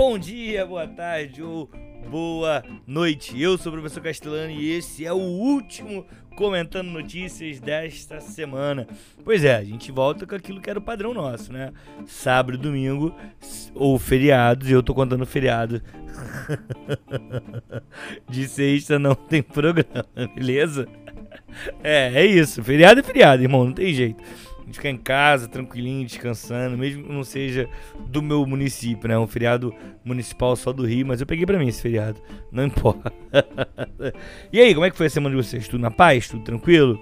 bom dia, boa tarde ou boa noite. Eu sou o professor Castellani e esse é o último comentando notícias desta semana. Pois é, a gente volta com aquilo que era o padrão nosso, né? Sábado domingo, ou feriados, e eu tô contando feriado. De sexta não tem programa, beleza? É, é isso. Feriado é feriado, irmão, não tem jeito gente ficar em casa, tranquilinho, descansando, mesmo que não seja do meu município, né? Um feriado municipal só do Rio, mas eu peguei para mim esse feriado, não importa. e aí, como é que foi a semana de vocês? Tudo na paz? Tudo tranquilo?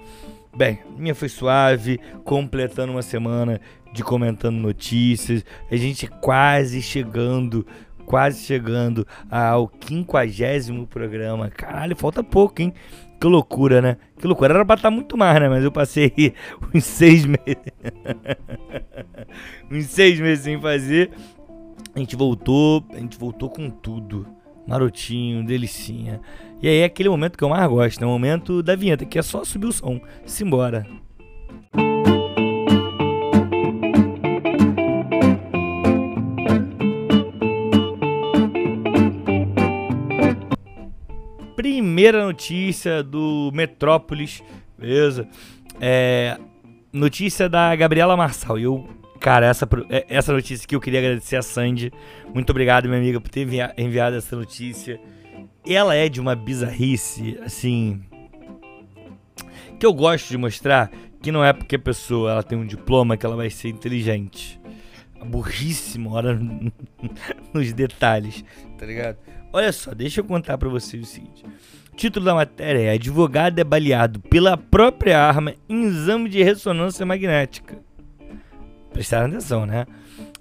Bem, minha foi suave, completando uma semana de comentando notícias, a gente quase chegando quase chegando ao quinquagésimo programa. Caralho, falta pouco, hein? Que loucura, né? Que loucura. Era pra estar muito mais, né? Mas eu passei uns seis meses. uns seis meses sem fazer. A gente voltou, a gente voltou com tudo. Marotinho, delicinha. E aí é aquele momento que eu mais gosto, né? O momento da vinheta, que é só subir o som. Simbora. Primeira notícia do Metrópolis, beleza? É, notícia da Gabriela Marçal. E eu, cara, essa, é, essa notícia que eu queria agradecer a Sandy. Muito obrigado, minha amiga, por ter enviado essa notícia. Ela é de uma bizarrice, assim. Que eu gosto de mostrar que não é porque a pessoa ela tem um diploma que ela vai ser inteligente. A burrice mora nos detalhes, tá ligado? Olha só, deixa eu contar para vocês o seguinte. Título da matéria é Advogado é baleado pela própria arma em exame de ressonância magnética. Prestaram atenção, né?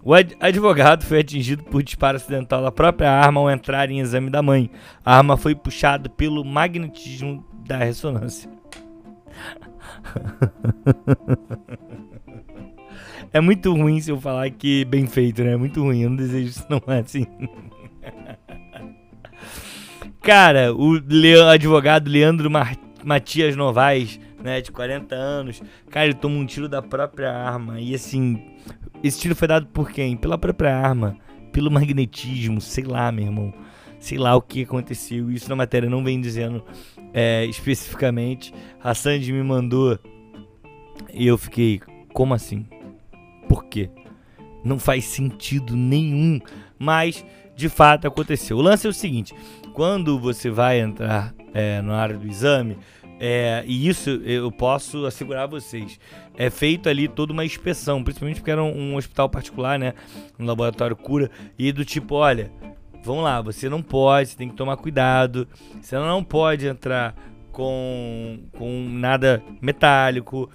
O advogado foi atingido por disparo acidental da própria arma ao entrar em exame da mãe. A arma foi puxada pelo magnetismo da ressonância. é muito ruim se eu falar que bem feito, né? É muito ruim. Eu não desejo isso, não é assim. Cara, o advogado Leandro Mar Matias Novaes, né, de 40 anos, cara, ele toma um tiro da própria arma. E assim, esse tiro foi dado por quem? Pela própria arma, pelo magnetismo, sei lá, meu irmão. Sei lá o que aconteceu. Isso na matéria não vem dizendo é, especificamente. A Sandy me mandou e eu fiquei, como assim? Por quê? Não faz sentido nenhum. Mas de fato aconteceu. O lance é o seguinte: quando você vai entrar é, na área do exame, é, e isso eu posso assegurar a vocês, é feito ali toda uma inspeção, principalmente porque era um, um hospital particular, né? Um laboratório cura, e do tipo, olha, vamos lá, você não pode, você tem que tomar cuidado, você não pode entrar com, com nada metálico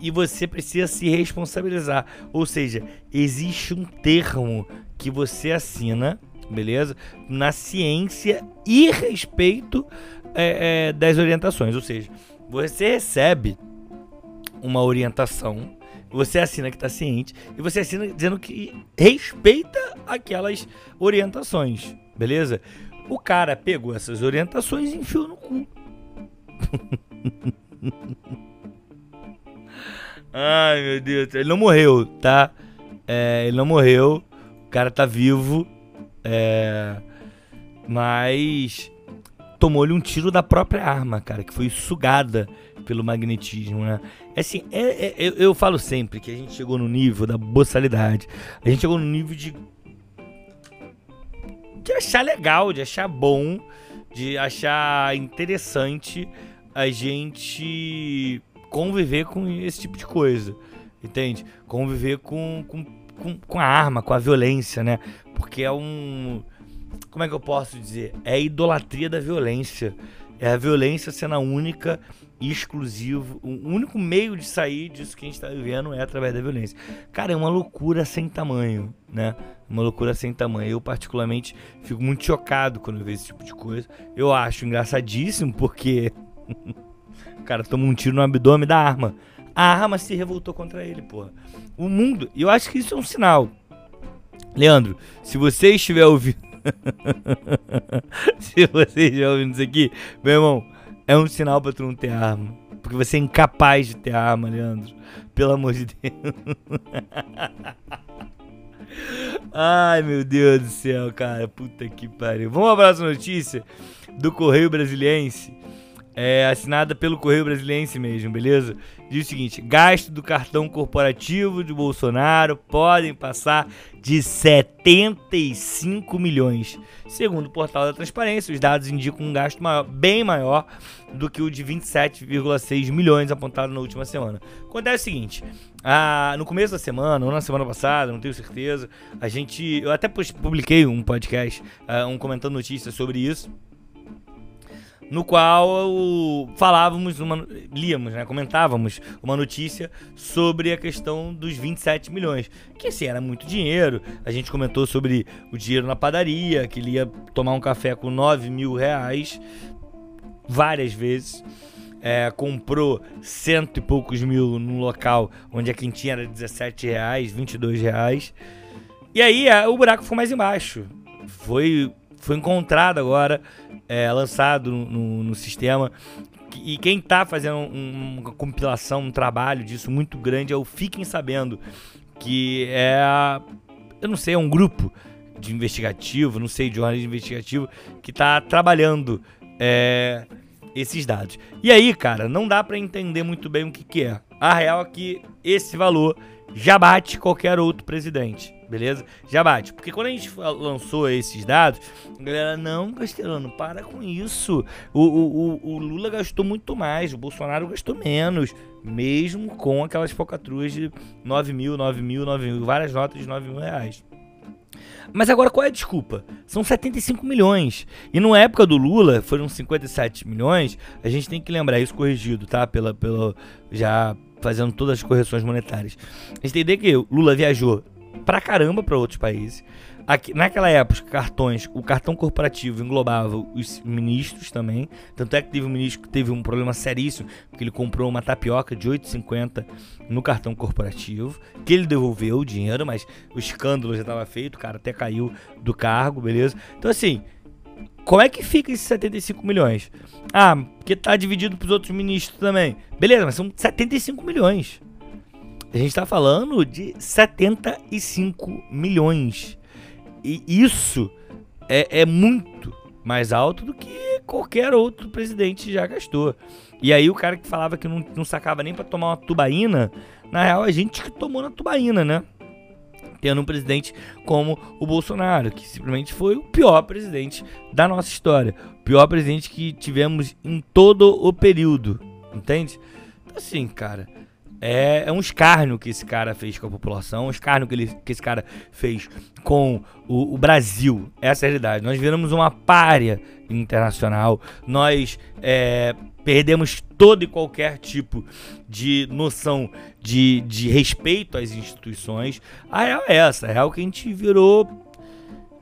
e você precisa se responsabilizar. Ou seja, existe um termo que você assina beleza? Na ciência e respeito é, é, das orientações. Ou seja, você recebe uma orientação, você assina que está ciente e você assina dizendo que respeita aquelas orientações, beleza? O cara pegou essas orientações e enfiou no cu. Ai meu Deus, ele não morreu, tá? É, ele não morreu, o cara tá vivo é, mas tomou-lhe um tiro da própria arma, cara, que foi sugada pelo magnetismo, né? É assim, é, é, eu, eu, falo sempre que a gente chegou no nível da boçalidade, a gente chegou no nível de de achar legal, de achar bom, de achar interessante a gente conviver com esse tipo de coisa, entende? Conviver com, com, com, com a arma, com a violência, né? Porque é um. Como é que eu posso dizer? É a idolatria da violência. É a violência sendo a única e exclusivo. O único meio de sair disso que a gente está vivendo é através da violência. Cara, é uma loucura sem tamanho, né? Uma loucura sem tamanho. Eu, particularmente, fico muito chocado quando eu vejo esse tipo de coisa. Eu acho engraçadíssimo porque. o cara toma um tiro no abdômen da arma. A arma se revoltou contra ele, porra. O mundo. E eu acho que isso é um sinal. Leandro, se você estiver ouvindo. se você estiver ouvindo isso aqui, meu irmão, é um sinal pra tu não ter arma. Porque você é incapaz de ter arma, Leandro. Pelo amor de Deus. Ai, meu Deus do céu, cara. Puta que pariu. Vamos para a notícia do Correio Brasiliense. É assinada pelo Correio Brasiliense mesmo, beleza? Diz o seguinte: gasto do cartão corporativo de Bolsonaro podem passar de 75 milhões. Segundo o portal da Transparência, os dados indicam um gasto maior, bem maior do que o de 27,6 milhões apontado na última semana. Acontece o seguinte: ah, no começo da semana, ou na semana passada, não tenho certeza, a gente. Eu até publiquei um podcast, uh, um comentando notícias sobre isso no qual falávamos, uma, líamos, né, comentávamos uma notícia sobre a questão dos 27 milhões. Que assim, era muito dinheiro. A gente comentou sobre o dinheiro na padaria, que ele ia tomar um café com 9 mil reais várias vezes. É, comprou cento e poucos mil num local onde a quentinha era 17 reais, 22 reais. E aí é, o buraco foi mais embaixo. Foi, foi encontrado agora é, lançado no, no, sistema. E quem está fazendo um, uma compilação, um trabalho disso muito grande é o Fiquem Sabendo, que é, eu não sei, é um grupo de investigativo, não sei, de jornalismo investigativo, que está trabalhando é, esses dados. E aí, cara, não dá para entender muito bem o que, que é. A real é que esse valor já bate qualquer outro presidente, beleza? Já bate. Porque quando a gente lançou esses dados, a galera, não, Castelano, para com isso. O, o, o, Lula gastou muito mais, o Bolsonaro gastou menos, mesmo com aquelas focatruas de 9 mil, 9 mil, 9 mil, várias notas de 9 mil reais. Mas agora qual é a desculpa? São 75 milhões. E na época do Lula foram 57 milhões. A gente tem que lembrar isso corrigido, tá? Pela, pela já fazendo todas as correções monetárias. A gente tem ideia que Lula viajou pra caramba para outros países. Aqui, naquela época, cartões, o cartão corporativo englobava os ministros também. Tanto é que teve um ministro que teve um problema seríssimo, porque ele comprou uma tapioca de 8,50 no cartão corporativo, que ele devolveu o dinheiro, mas o escândalo já estava feito, o cara até caiu do cargo, beleza? Então, assim, como é que fica esses 75 milhões? Ah, porque tá dividido pros outros ministros também. Beleza, mas são 75 milhões. A gente tá falando de 75 milhões. E isso é, é muito mais alto do que qualquer outro presidente já gastou. E aí o cara que falava que não, não sacava nem para tomar uma tubaína, na real a gente que tomou na tubaína, né? tendo um presidente como o Bolsonaro, que simplesmente foi o pior presidente da nossa história. O pior presidente que tivemos em todo o período. Entende? Então, assim, cara. É, é, um escárnio que esse cara fez com a população, um escárnio que, ele, que esse cara fez com o, o Brasil. Essa é a realidade. Nós viramos uma párea internacional, nós é, perdemos todo e qualquer tipo de noção de, de respeito às instituições. A real é essa, a real é que a gente virou.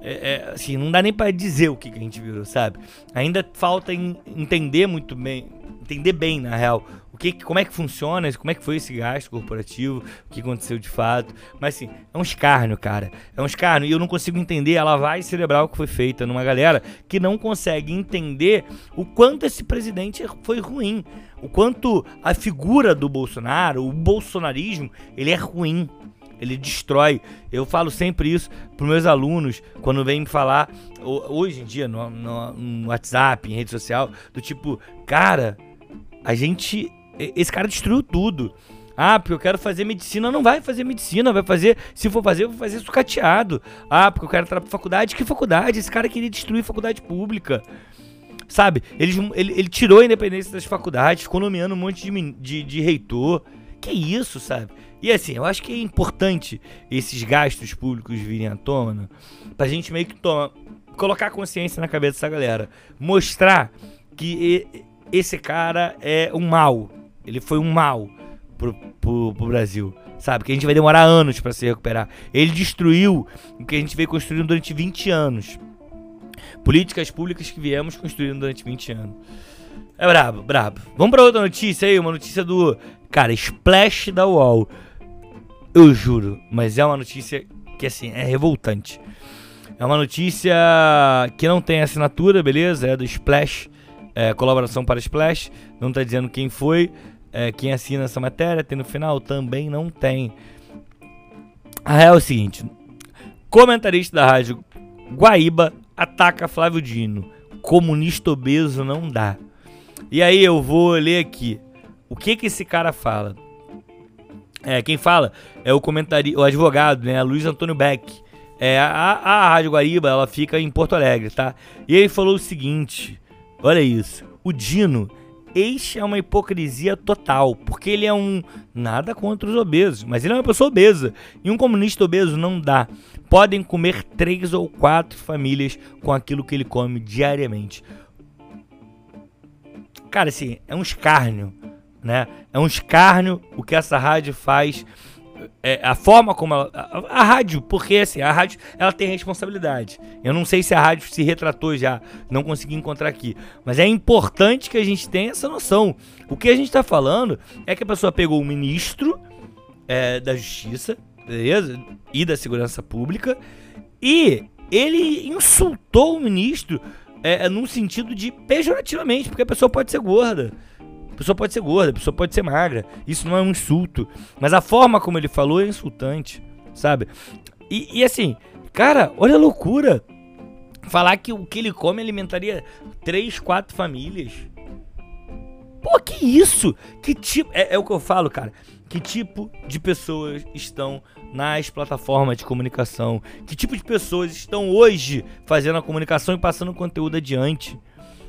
É, é, assim, não dá nem para dizer o que, que a gente virou, sabe? Ainda falta entender muito bem, entender bem, na real, que, como é que funciona, como é que foi esse gasto corporativo, o que aconteceu de fato. Mas assim, é um escárnio, cara. É um escárnio e eu não consigo entender a lavagem cerebral que foi feita numa galera que não consegue entender o quanto esse presidente foi ruim. O quanto a figura do Bolsonaro, o bolsonarismo, ele é ruim ele destrói. Eu falo sempre isso para meus alunos quando vêm me falar, hoje em dia, no, no, no, WhatsApp, em rede social, do tipo, cara, a gente esse cara destruiu tudo. Ah, porque eu quero fazer medicina, não vai fazer medicina, vai fazer, se for fazer, eu vou fazer sucateado. Ah, porque eu quero entrar pra faculdade, que faculdade? Esse cara queria destruir faculdade pública. Sabe? Ele, ele, ele tirou a independência das faculdades, ficou nomeando um monte de, de, de reitor. Que isso, sabe? E assim, eu acho que é importante esses gastos públicos virem à tona pra gente meio que toma, colocar consciência na cabeça dessa galera. Mostrar que esse cara é um mal ele foi um mal pro, pro, pro Brasil. Sabe? Que a gente vai demorar anos para se recuperar. Ele destruiu o que a gente veio construindo durante 20 anos. Políticas públicas que viemos construindo durante 20 anos. É brabo, brabo. Vamos para outra notícia aí, uma notícia do. Cara, Splash da UOL. Eu juro, mas é uma notícia que assim, é revoltante. É uma notícia que não tem assinatura, beleza? É do Splash, é, colaboração para Splash. Não tá dizendo quem foi, é, quem assina essa matéria tem no final? Também não tem. A real é o seguinte: comentarista da rádio Guaíba ataca Flávio Dino. Comunista obeso não dá. E aí eu vou ler aqui. O que que esse cara fala? É, quem fala é o comentarista, o advogado, né, Luiz Antônio Beck. É, a, a Rádio Guaíba, ela fica em Porto Alegre, tá? E ele falou o seguinte: olha isso. O Dino, este é uma hipocrisia total, porque ele é um. Nada contra os obesos, mas ele é uma pessoa obesa. E um comunista obeso não dá. Podem comer três ou quatro famílias com aquilo que ele come diariamente. Cara, assim, é um escárnio, né? É um escárnio o que essa rádio faz é, a forma como ela, a, a, rádio, porque assim, a rádio ela tem responsabilidade. Eu não sei se a rádio se retratou já, não consegui encontrar aqui, mas é importante que a gente tenha essa noção. O que a gente está falando é que a pessoa pegou o ministro é, da Justiça, beleza? E da Segurança Pública e ele insultou o ministro é, num sentido de pejorativamente, porque a pessoa pode ser gorda. A pessoa pode ser gorda, a pessoa pode ser magra. Isso não é um insulto. Mas a forma como ele falou é insultante, sabe? E, e assim, cara, olha a loucura. Falar que o que ele come alimentaria três, quatro famílias. Pô, que isso? Que tipo. É, é o que eu falo, cara. Que tipo de pessoas estão nas plataformas de comunicação? Que tipo de pessoas estão hoje fazendo a comunicação e passando conteúdo adiante?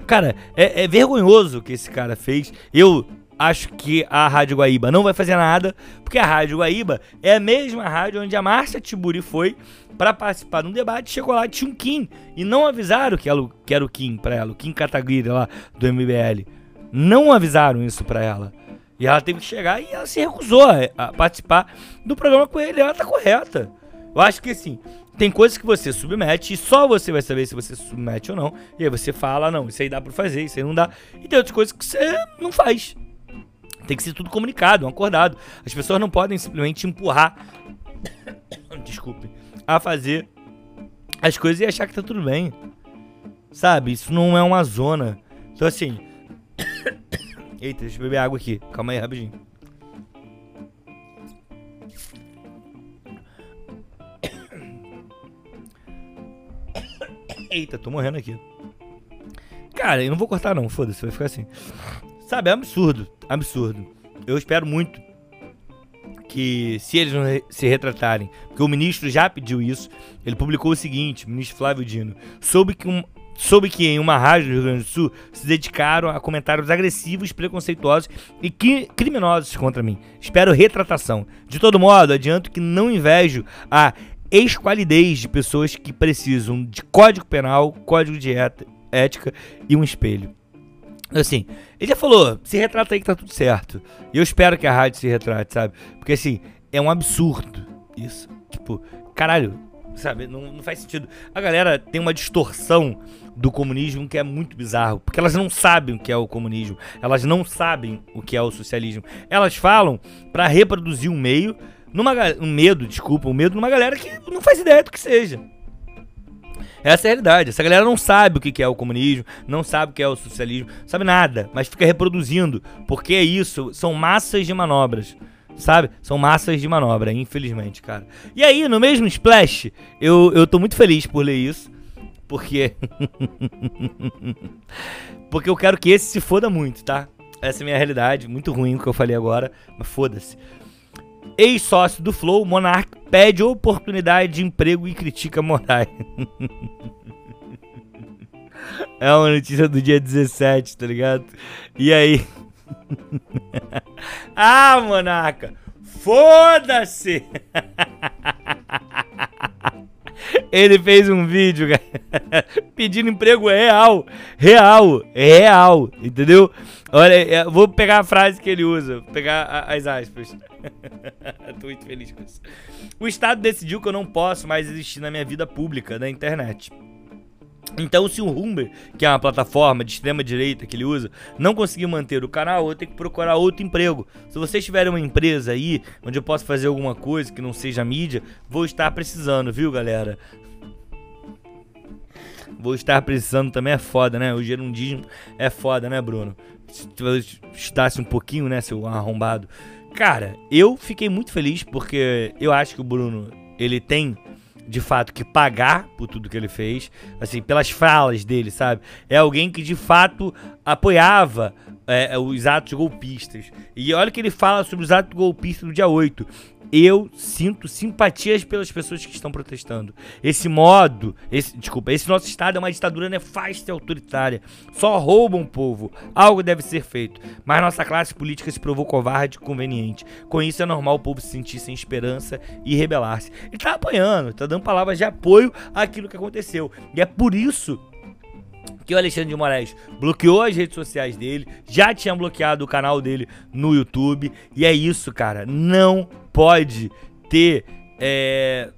Cara, é, é vergonhoso o que esse cara fez. Eu acho que a Rádio Guaíba não vai fazer nada, porque a Rádio Guaíba é a mesma rádio onde a Márcia Tiburi foi para participar de um debate, chegou lá tinha um Kim e não avisaram que, ela, que era o Kim para ela, o Kim Kataguiri lá do MBL. Não avisaram isso para ela. E ela teve que chegar e ela se recusou a, a participar do programa com ele. Ela tá correta. Eu acho que assim, tem coisas que você submete e só você vai saber se você submete ou não. E aí você fala, não, isso aí dá pra fazer, isso aí não dá. E tem outras coisas que você não faz. Tem que ser tudo comunicado, acordado. As pessoas não podem simplesmente empurrar. Desculpe. A fazer as coisas e achar que tá tudo bem. Sabe? Isso não é uma zona. Então assim. Eita, deixa eu beber água aqui. Calma aí, rapidinho. Eita, tô morrendo aqui. Cara, eu não vou cortar não, foda-se, vai ficar assim. Sabe, é absurdo, absurdo. Eu espero muito que se eles não se retratarem, porque o ministro já pediu isso, ele publicou o seguinte, o ministro Flávio Dino, soube que, um, soube que em uma rádio do Rio Grande do Sul se dedicaram a comentários agressivos, preconceituosos e criminosos contra mim. Espero retratação. De todo modo, adianto que não invejo a esqualidez de pessoas que precisam de código penal, código de ética e um espelho. Assim, ele já falou, se retrata aí que tá tudo certo. E eu espero que a rádio se retrate, sabe? Porque assim, é um absurdo isso. Tipo, caralho, sabe? Não, não faz sentido. A galera tem uma distorção do comunismo que é muito bizarro, porque elas não sabem o que é o comunismo, elas não sabem o que é o socialismo. Elas falam para reproduzir um meio numa um medo, desculpa, um medo numa galera que não faz ideia do que seja. Essa é a realidade. Essa galera não sabe o que é o comunismo, não sabe o que é o socialismo, sabe nada, mas fica reproduzindo. Porque é isso, são massas de manobras. Sabe? São massas de manobra, infelizmente, cara. E aí, no mesmo Splash, eu, eu tô muito feliz por ler isso. Porque. porque eu quero que esse se foda muito, tá? Essa é a minha realidade. Muito ruim o que eu falei agora, mas foda-se. Ex-sócio do Flow, Monark pede oportunidade de emprego e critica Moraes. é uma notícia do dia 17, tá ligado? E aí? ah, Monarca! Foda-se! Ele fez um vídeo, cara, pedindo emprego real, real, real, entendeu? Olha, vou pegar a frase que ele usa, pegar as aspas. Tô muito feliz com isso. O Estado decidiu que eu não posso mais existir na minha vida pública, na internet. Então, se o Humber, que é uma plataforma de extrema direita que ele usa, não conseguir manter o canal, eu tenho que procurar outro emprego. Se vocês tiverem uma empresa aí onde eu posso fazer alguma coisa que não seja mídia, vou estar precisando, viu, galera? Vou estar precisando também é foda, né? O gerundismo é foda, né, Bruno? Se tu estudasse um pouquinho, né, seu arrombado. Cara, eu fiquei muito feliz porque eu acho que o Bruno, ele tem de fato, que pagar por tudo que ele fez, assim, pelas falas dele, sabe? É alguém que de fato apoiava é, os atos golpistas. E olha que ele fala sobre os atos golpistas do dia 8 eu sinto simpatias pelas pessoas que estão protestando. Esse modo, esse, desculpa, esse nosso estado é uma ditadura nefasta e autoritária. Só roubam o povo. Algo deve ser feito. Mas nossa classe política se provou covarde e conveniente. Com isso é normal o povo se sentir sem esperança e rebelar-se. Ele tá apoiando, tá dando palavras de apoio àquilo que aconteceu. E é por isso que o Alexandre de Moraes bloqueou as redes sociais dele, já tinha bloqueado o canal dele no YouTube. E é isso, cara. Não pode ter. É...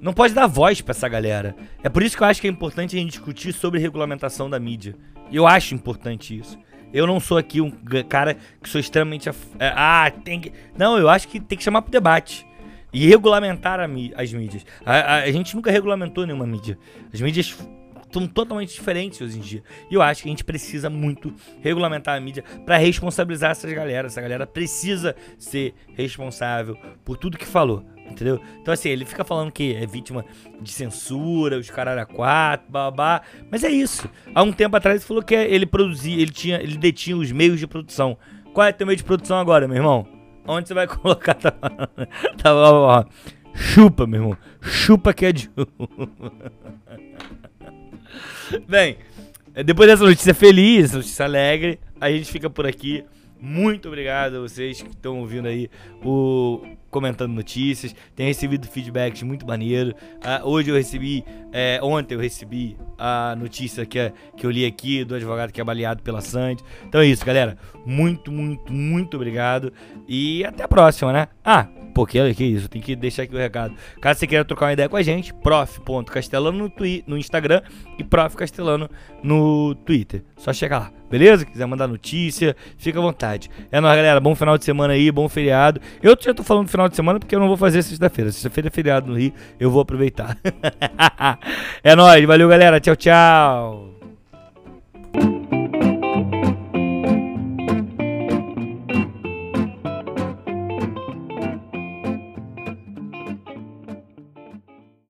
Não pode dar voz para essa galera. É por isso que eu acho que é importante a gente discutir sobre regulamentação da mídia. Eu acho importante isso. Eu não sou aqui um cara que sou extremamente. Af... É, ah, tem que. Não, eu acho que tem que chamar pro debate. E regulamentar as mídias. A, a, a gente nunca regulamentou nenhuma mídia. As mídias estão totalmente diferentes hoje em dia. E eu acho que a gente precisa muito regulamentar a mídia para responsabilizar essas galera. Essa galera precisa ser responsável por tudo que falou. Entendeu? Então, assim, ele fica falando que é vítima de censura, os caralho a quatro, babá. Mas é isso. Há um tempo atrás ele falou que ele produzia, ele tinha, ele detinha os meios de produção. Qual é teu meio de produção agora, meu irmão? Onde você vai colocar? Tá, tá, ó, ó. Chupa, meu irmão. Chupa que é de. Bem, depois dessa notícia feliz, notícia alegre, a gente fica por aqui. Muito obrigado a vocês que estão ouvindo aí o comentando notícias. Tem recebido feedbacks muito maneiro. Uh, hoje eu recebi, é, ontem eu recebi a notícia que, é, que eu li aqui do advogado que é baleado pela Sandy. Então é isso, galera. Muito, muito, muito obrigado. E até a próxima, né? Ah, porque que isso, tem que deixar aqui o recado. Caso você queira trocar uma ideia com a gente, prof.castelano no, no Instagram e prof. Castelano no Twitter. Só chegar lá, beleza? Quiser mandar notícia, fica à vontade. É nóis, galera. Bom final de semana aí, bom feriado. Eu já tô falando final de semana porque eu não vou fazer sexta-feira. Sexta-feira é feriado no Rio, eu vou aproveitar. é nóis, valeu, galera. Tchau, tchau.